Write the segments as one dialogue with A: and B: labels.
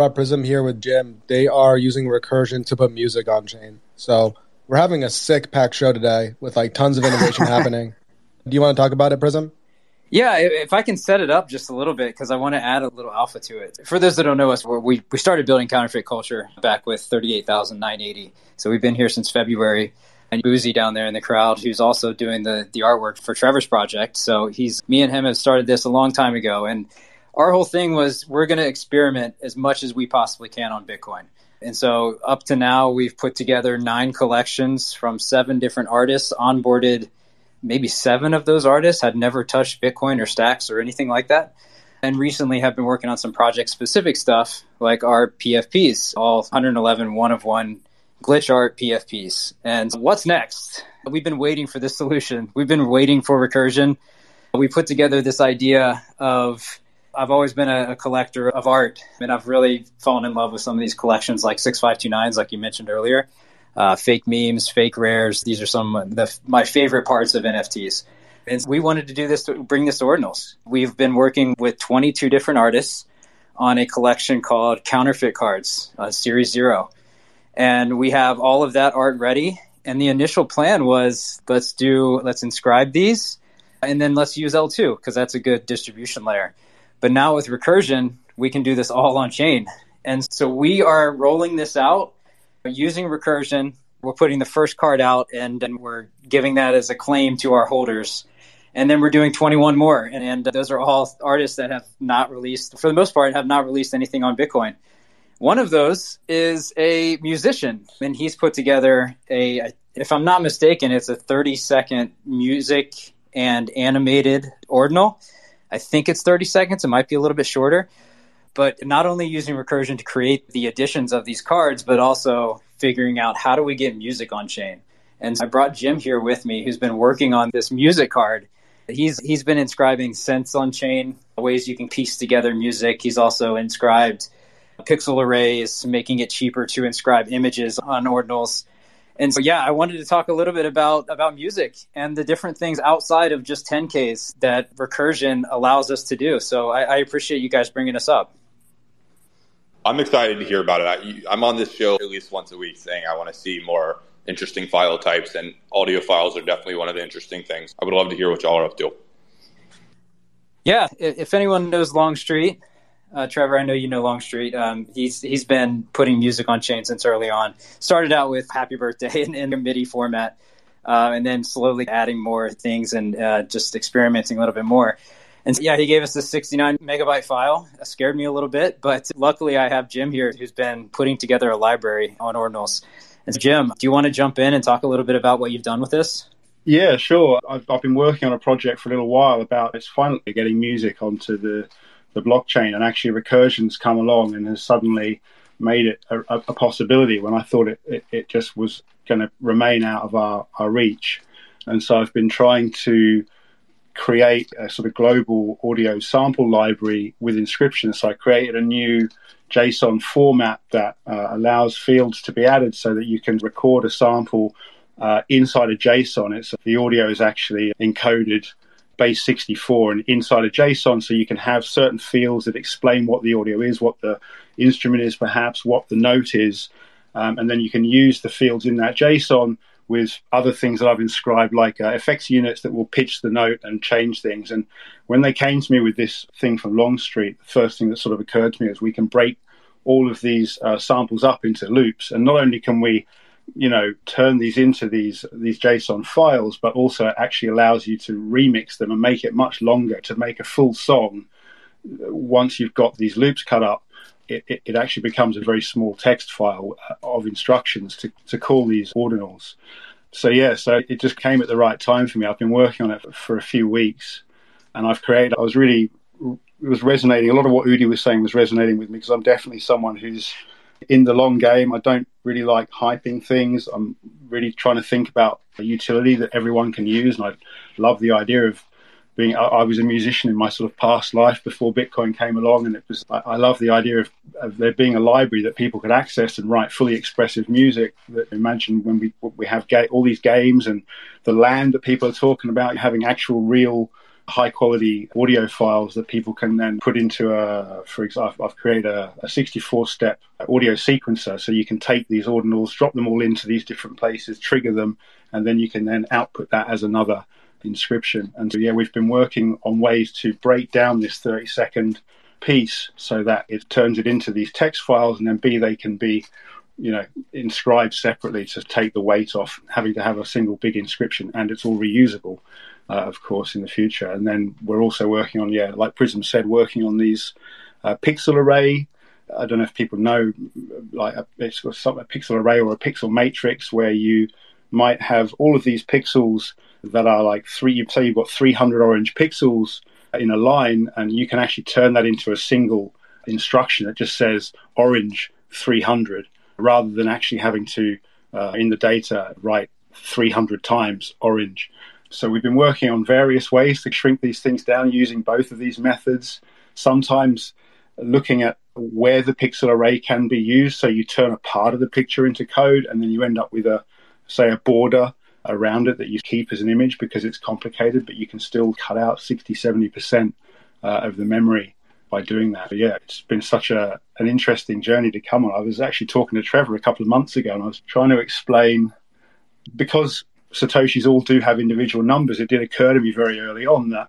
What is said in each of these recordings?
A: brought Prism here with Jim. They are using recursion to put music on chain. So we're having a sick pack show today with like tons of innovation happening. Do you want to talk about it, Prism?
B: Yeah, if I can set it up just a little bit, because I want to add a little alpha to it. For those that don't know us, we, we started building counterfeit culture back with 38,980. So we've been here since February. And Boozy down there in the crowd, who's also doing the, the artwork for Trevor's project. So he's, me and him have started this a long time ago. And our whole thing was we're going to experiment as much as we possibly can on Bitcoin. And so up to now, we've put together nine collections from seven different artists, onboarded maybe seven of those artists had never touched Bitcoin or stacks or anything like that. And recently have been working on some project specific stuff like our PFPs, all 111 one of one glitch art PFPs. And what's next? We've been waiting for this solution. We've been waiting for recursion. We put together this idea of I've always been a, a, collector of art, and I've really fallen in love with some of these collections, like 6529s, like you mentioned earlier uh, fake memes, fake rares. These are some of the, my favorite parts of NFTs. And we wanted to do this to bring this to Ordinals. We've been working with 22 different artists on a collection called Counterfeit Cards, uh, Series Zero. And we have all of that art ready. And the initial plan was let's do, let's inscribe these and then let's use L2 because that's a good distribution layer. But now with recursion, we can do this all on chain. And so we are rolling this out using recursion, we're putting the first card out and, and we're giving that as a claim to our holders. And then we're doing 21 more. And, and those are all artists that have not released, for the most part, have not released anything on Bitcoin. One of those is a musician, and he's put together a, if I'm not mistaken, it's a 30 second music and animated ordinal. I think it's 30 seconds. It might be a little bit shorter but not only using recursion to create the additions of these cards, but also figuring out how do we get music on chain. And I brought Jim here with me, who's been working on this music card. He's he's been inscribing synths on chain, ways you can piece together music. He's also inscribed pixel arrays, making it cheaper to inscribe images on ordinals. And so, yeah, I wanted to talk a little bit about about music and the different things outside of just 10Ks that recursion allows us to do. So I, I appreciate you guys bringing us up.
C: I'm excited to hear about it. I, am on this show at least once a week saying I want to see more interesting file types, and audio files are definitely one of the interesting things. I would love to hear what y'all are up to.
B: Yeah, if anyone knows Longstreet, uh, Trevor, I know you know Longstreet. Um, he's he's been putting music on chain since early on. Started out with "Happy Birthday" in, in a MIDI format, uh, and then slowly adding more things and uh, just experimenting a little bit more. And yeah, he gave us the 69 megabyte file. It scared me a little bit, but luckily I have Jim here who's been putting together a library on Ordinals. And so, Jim, do you want to jump in and talk a little bit about what you've done with this?
D: Yeah, sure. I've, I've been working on a project for a little while about it's finally getting music onto the, the blockchain, and actually Recursion's come along and has suddenly made it a, a possibility when I thought it, it, it just was going to remain out of our, our reach. And so I've been trying to create a sort of global audio sample library with inscriptions. So I created a new JSON format that uh, allows fields to be added so that you can record a sample uh, inside a JSON. It's the audio is actually encoded base 64 and inside a JSON, so you can have certain fields that explain what the audio is, what the instrument is, perhaps what the note is, um, and then you can use the fields in that JSON with other things that I've inscribed, like uh, effects units that will pitch the note and change things. And when they came to me with this thing from Longstreet, the first thing that sort of occurred to me is we can break all of these uh, samples up into loops, and not only can we you know turn these into these these json files but also actually allows you to remix them and make it much longer to make a full song once you've got these loops cut up it, it, it, actually becomes a very small text file uh, of instructions to, to call these ordinals. So, yeah, so it just came at the right time for me. I've been working on it for a few weeks and I've created, I was really, it was resonating. A lot of what Udi was saying was resonating with me because I'm definitely someone who's in the long game. I don't really like hyping things. I'm really trying to think about a utility that everyone can use. And I love the idea of being I, I, was a musician in my sort of past life before Bitcoin came along, and it was I, I love the idea of, of, there being a library that people could access and write fully expressive music. That imagine when we we have ga- all these games and the land that people are talking about, having actual real high quality audio files that people can then put into a, for example, I've created a, a 64 step audio sequencer. So you can take these ordinals, drop them all into these different places, trigger them, and then you can then output that as another inscription. And so, yeah, we've been working on ways to break down this 30 second piece so that it turns it into these text files and then B, they can be you know, inscribed separately to take the weight off having to have a single big inscription, and it's all reusable, uh, of course, in the future. And then we're also working on, yeah, like Prism said, working on these uh, pixel array. I don't know if people know, like a, it's got a pixel array or a pixel matrix where you might have all of these pixels that are like three. You say you've got 300 orange pixels in a line, and you can actually turn that into a single instruction that just says orange 300 rather than actually having to, uh, in the data, write 300 times orange. So we've been working on various ways to shrink these things down using both of these methods. Sometimes looking at where the pixel array can be used. So you turn a part of the picture into code and then you end up with a, say, a border around it that you keep as an image because it's complicated, but you can still cut out 60, 70% uh, of the memory by doing that. But yeah, it's been such a an interesting journey to come on. I was actually talking to Trevor a couple of months ago, and I was trying to explain because satoshis all do have individual numbers. It did occur to me very early on that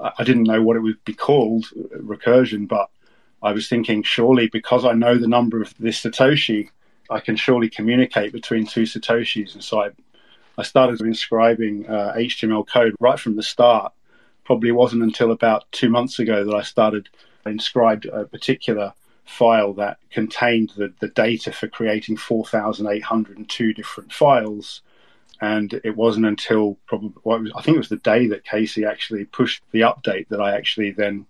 D: I didn't know what it would be called recursion, but I was thinking surely because I know the number of this satoshi, I can surely communicate between two satoshis. And so I, I started inscribing uh, HTML code right from the start. Probably wasn't until about two months ago that I started inscribed a particular file that contained the, the data for creating 4,802 different files. And it wasn't until probably, well, was, I think it was the day that Casey actually pushed the update that I actually then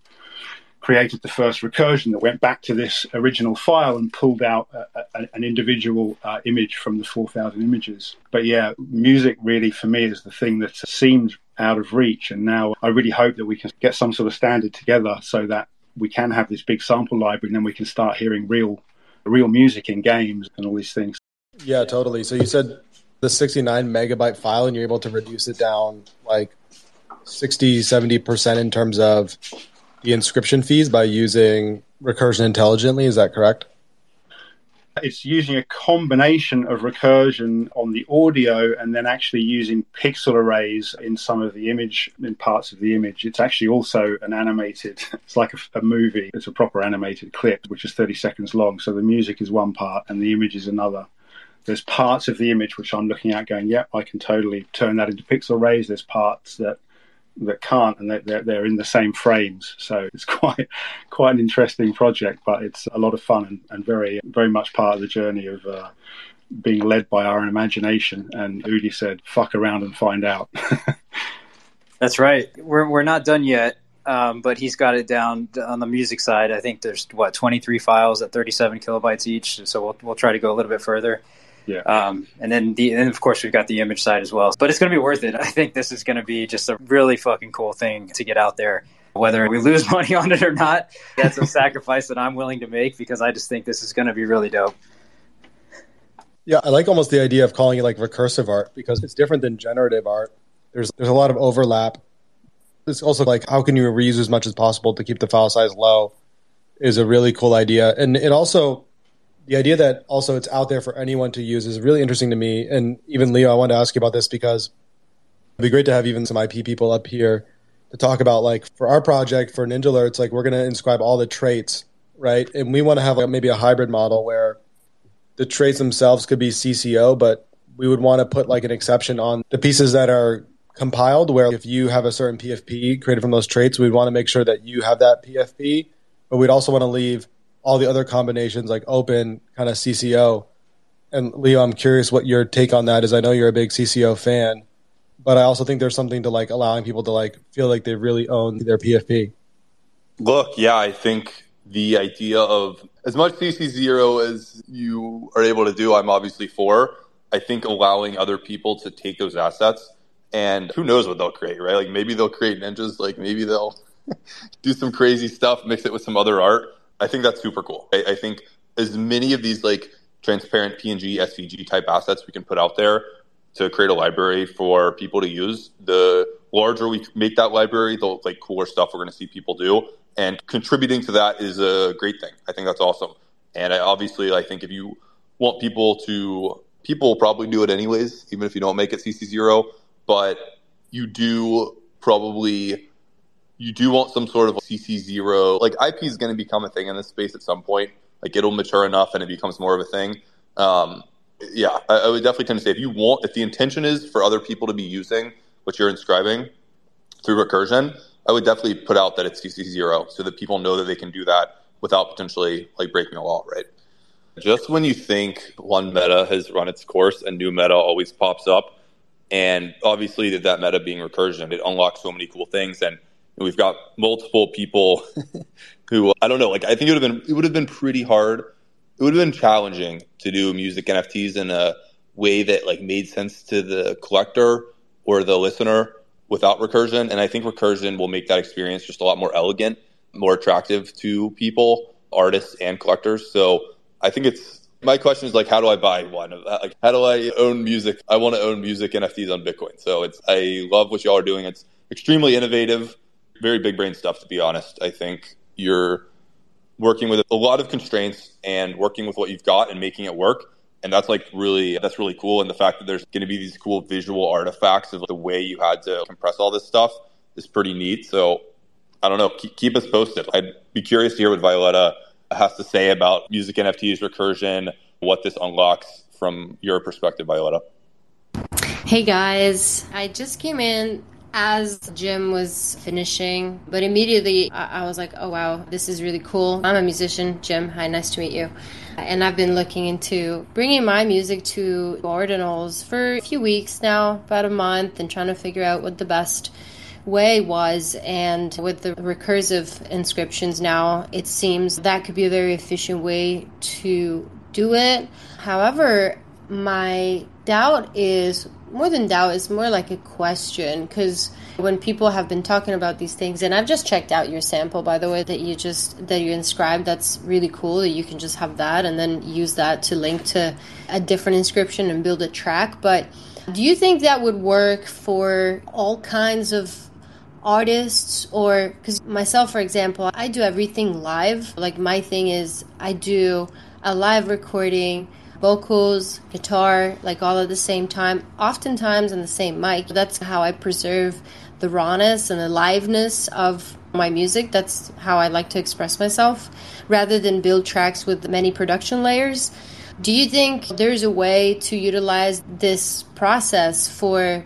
D: created the first recursion that went back to this original file and pulled out a, a, an individual uh, image from the 4,000 images. But yeah, music really for me is the thing that seemed out of reach. And now I really hope that we can get some sort of standard together so that we can have this big sample library, and then we can start hearing real, real music in games and all these things.
A: Yeah, totally. So you said the 69 megabyte file, and you're able to reduce it down like 60, 70 percent in terms of the inscription fees by using recursion intelligently. Is that correct?
D: It's using a combination of recursion on the audio and then actually using pixel arrays in some of the image, in parts of the image. It's actually also an animated, it's like a, a movie. It's a proper animated clip, which is 30 seconds long. So the music is one part and the image is another. There's parts of the image which I'm looking at going, yep, I can totally turn that into pixel arrays. There's parts that that can't, and they're, they're in the same frames. So it's quite quite an interesting project, but it's a lot of fun and, and very very much part of the journey of uh, being led by our imagination. And Udi said, "Fuck around and find out."
B: That's right. We're we're not done yet. Um, but he's got it down on the music side. I think there's what 23 files at 37 kilobytes each. So we'll we'll try to go a little bit further.
D: Yeah.
B: Um, and then the and of course we've got the image side as well. But it's going to be worth it. I think this is going to be just a really fucking cool thing to get out there. Whether we lose money on it or not, that's a sacrifice that I'm willing to make because I just think this is going to be really dope.
A: Yeah, I like almost the idea of calling it like recursive art because it's different than generative art. There's there's a lot of overlap. It's also like how can you reuse as much as possible to keep the file size low is a really cool idea. And it also the idea that also it's out there for anyone to use is really interesting to me. And even Leo, I wanted to ask you about this because it'd be great to have even some IP people up here to talk about like for our project for Ninjalerts, like we're going to inscribe all the traits, right? And we want to have like maybe a hybrid model where the traits themselves could be CC0, but we would want to put like an exception on the pieces that are compiled where if you have a certain PFP created from those traits, we'd want to make sure that you have that PFP, but we'd also want to leave all the other combinations like open kind of CC0. And Leo, I'm curious what your take on that is. I know you're a big CC0 fan, but I also think there's something to like allowing people to like feel like they really own their PFP.
C: Look, yeah, I think the idea of as much CC0 as you are able to do, I'm obviously for. I think allowing other people to take those assets and who knows what they'll create, right? Like maybe they'll create ninjas, like maybe they'll do some crazy stuff, mix it with some other art. I think that's super cool. I, I think as many of these like transparent PNG, SVG type assets we can put out there to create a library for people to use, the larger we make that library, the like cooler stuff we're going to see people do. And contributing to that is a great thing. I think that's awesome. And I, obviously, I think if you want people to, people will probably do it anyways, even if you don't make it CC zero. But you do probably you do want some sort of CC zero. Like IP is going to become a thing in this space at some point. Like it'll mature enough and it becomes more of a thing. Um, yeah, I, I, would definitely tend to say if you want, if the intention is for other people to be using what you're inscribing through recursion, I would definitely put out that it's CC zero so that people know that they can do that without potentially like breaking a law, right? Just when you think one meta has run its course, a new meta always pops up. And obviously, that, that meta being recursion, it unlocks so many cool things. And we've got multiple people who I don't know. Like, I think it would have been it would have been pretty hard. It would have been challenging to do music NFTs in a way that like made sense to the collector or the listener without recursion. And I think recursion will make that experience just a lot more elegant, more attractive to people, artists and collectors. So I think it's my question is like, how do I buy one? Like, how do I own music? I want to own music NFTs on Bitcoin. So it's I love what y'all are doing. It's extremely innovative, very big brain stuff. To be honest, I think you're working with a lot of constraints and working with what you've got and making it work. And that's like really that's really cool. And the fact that there's going to be these cool visual artifacts of the way you had to compress all this stuff is pretty neat. So i don't know. Keep, keep us posted. I'd be curious to hear what violetta has to say about music nfts recursion what this unlocks from your perspective violetta.
E: Hey guys. I just came in as Jim was finishing, but immediately I, I was like, oh wow, this is really cool. I'm a musician, Jim. Hi, nice to meet you. And I've been looking into bringing my music to ordinals for a few weeks now, about a month, and trying to figure out what the best way was. And with the recursive inscriptions now, it seems that could be a very efficient way to do it. However, my doubt is more than doubt, it's more like a question because when people have been talking about these things, and I've just checked out your sample by the way that you just that you inscribed. That's really cool that you can just have that and then use that to link to a different inscription and build a track. But do you think that would work for all kinds of artists or because myself for example i do everything live like my thing is i do a live recording vocals, guitar, like all at the same time, oftentimes on the same mic. That's how I preserve the rawness and the liveness of my music. That's how I like to express myself rather than build tracks with many production layers. Do you think there's a way to utilize this process for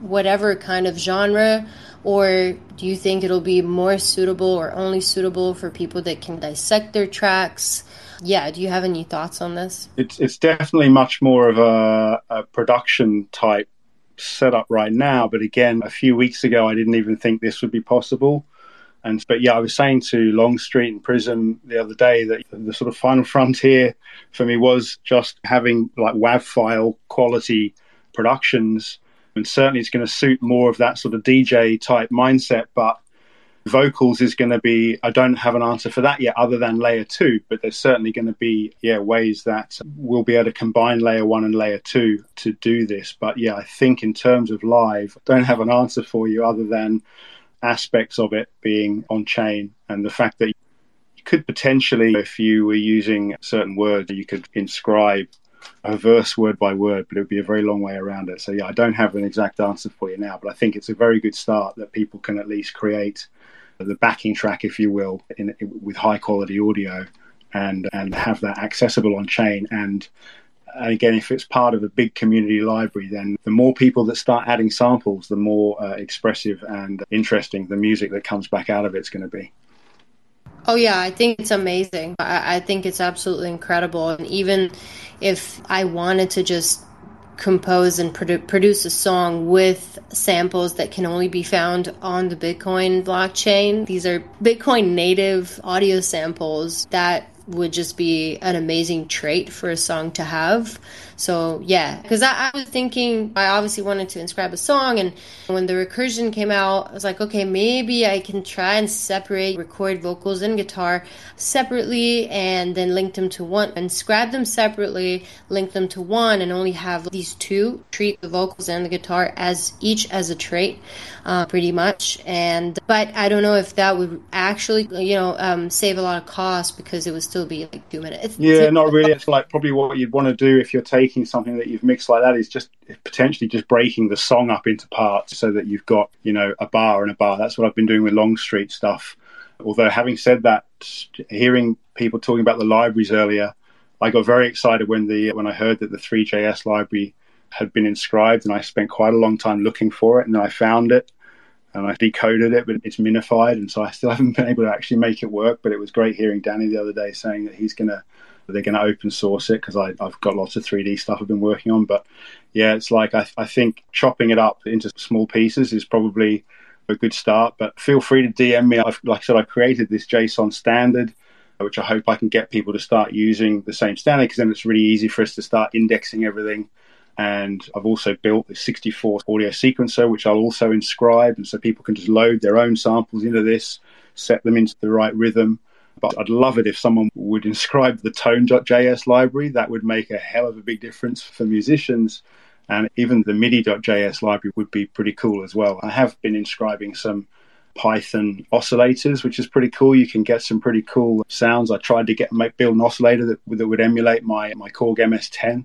E: whatever kind of genre? Or do you think it'll be more suitable or only suitable for people that can dissect their tracks? Yeah, do you have any thoughts on this?
D: It's it's definitely much more of a, a production type setup right now. But again, a few weeks ago, I didn't even think this would be possible. And but yeah, I was saying to Longstreet and Prism the other day that the sort of final frontier for me was just having like WAV file quality productions. And certainly it's going to suit more of that sort of DJ type mindset. But vocals is going to be i don't have an answer for that yet other than layer two but there's certainly going to be yeah ways that we'll be able to combine layer one and layer two to do this but yeah i think in terms of live don't have an answer for you other than aspects of it being on chain and the fact that you could potentially if you were using certain words you could inscribe a verse word by word, but it would be a very long way around it. So yeah, I don't have an exact answer for you now, but I think it's a very good start that people can at least create the backing track, if you will, in, with high quality audio, and and have that accessible on chain. And again, if it's part of a big community library, then the more people that start adding samples, the more uh, expressive and interesting the music that comes back out of it's going to be.
E: Oh yeah, I think it's amazing. I, I think it's absolutely incredible. And even if I wanted to just compose and produ- produce a song with samples that can only be found on the Bitcoin blockchain. These are Bitcoin native audio samples that would just be an amazing trait for a song to have. So yeah, because I, I, was thinking I obviously wanted to inscribe a song, and when the recursion came out, I was like, okay, maybe I can try and separate record vocals and guitar separately, and then link them to one, inscribe them separately, link them to one, and only have these two treat the vocals and the guitar as each as a trait, uh, pretty much. And but I don't know if that would actually, you know, um, save a lot of cost because it would still be like two minutes.
D: Yeah, not really. It's like probably what you'd want to do if you're taking taking something that you've mixed like that is just potentially just breaking the song up into parts so that you've got you know a bar and a bar. That's what I've been doing with Longstreet stuff. Although having said that, hearing people talking about the libraries earlier, I got very excited when the when I heard that the 3JS library had been inscribed, and I spent quite a long time looking for it, and then I found it and I decoded it, but it's minified, and so I still haven't been able to actually make it work. But it was great hearing Danny the other day saying that he's going to they're going to open source it because I've got lots of 3D stuff I've been working on. But yeah, it's like I, I think chopping it up into small pieces is probably a good start. But feel free to DM me. I've, like I said, I created this JSON standard, which I hope I can get people to start using the same standard because then it's really easy for us to start indexing everything. And I've also built the 64 audio sequencer, which I'll also inscribe. And so people can just load their own samples into this, set them into the right rhythm but I'd love it if someone would inscribe the tone.js library. That would make a hell of a big difference for musicians. And even the MIDI.js library would be pretty cool as well. I have been inscribing some Python oscillators, which is pretty cool. You can get some pretty cool sounds. I tried to get make, build an oscillator that, that would emulate my, my Korg MS10.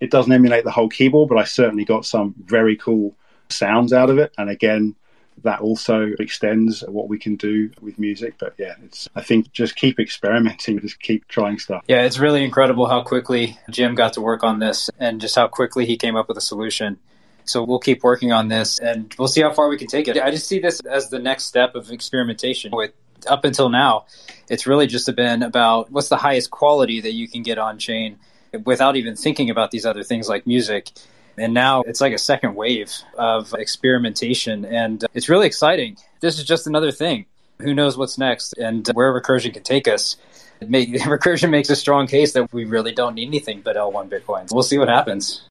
D: It doesn't emulate the whole keyboard, but I certainly got some very cool sounds out of it. And again, that also extends what we can do with music. But yeah, it's I think just keep experimenting, just keep trying stuff.
B: Yeah, it's really incredible how quickly Jim got to work on this and just how quickly he came up with a solution. So we'll keep working on this and we'll see how far we can take it. I just see this as the next step of experimentation with up until now, it's really just been about what's the highest quality that you can get on chain without even thinking about these other things like music. And now it's like a second wave of experimentation, and uh, it's really exciting. This is just another thing. Who knows what's next and uh, where recursion can take us. Recursion makes a strong case that we really don't need anything but L1 Bitcoins. We'll see what happens.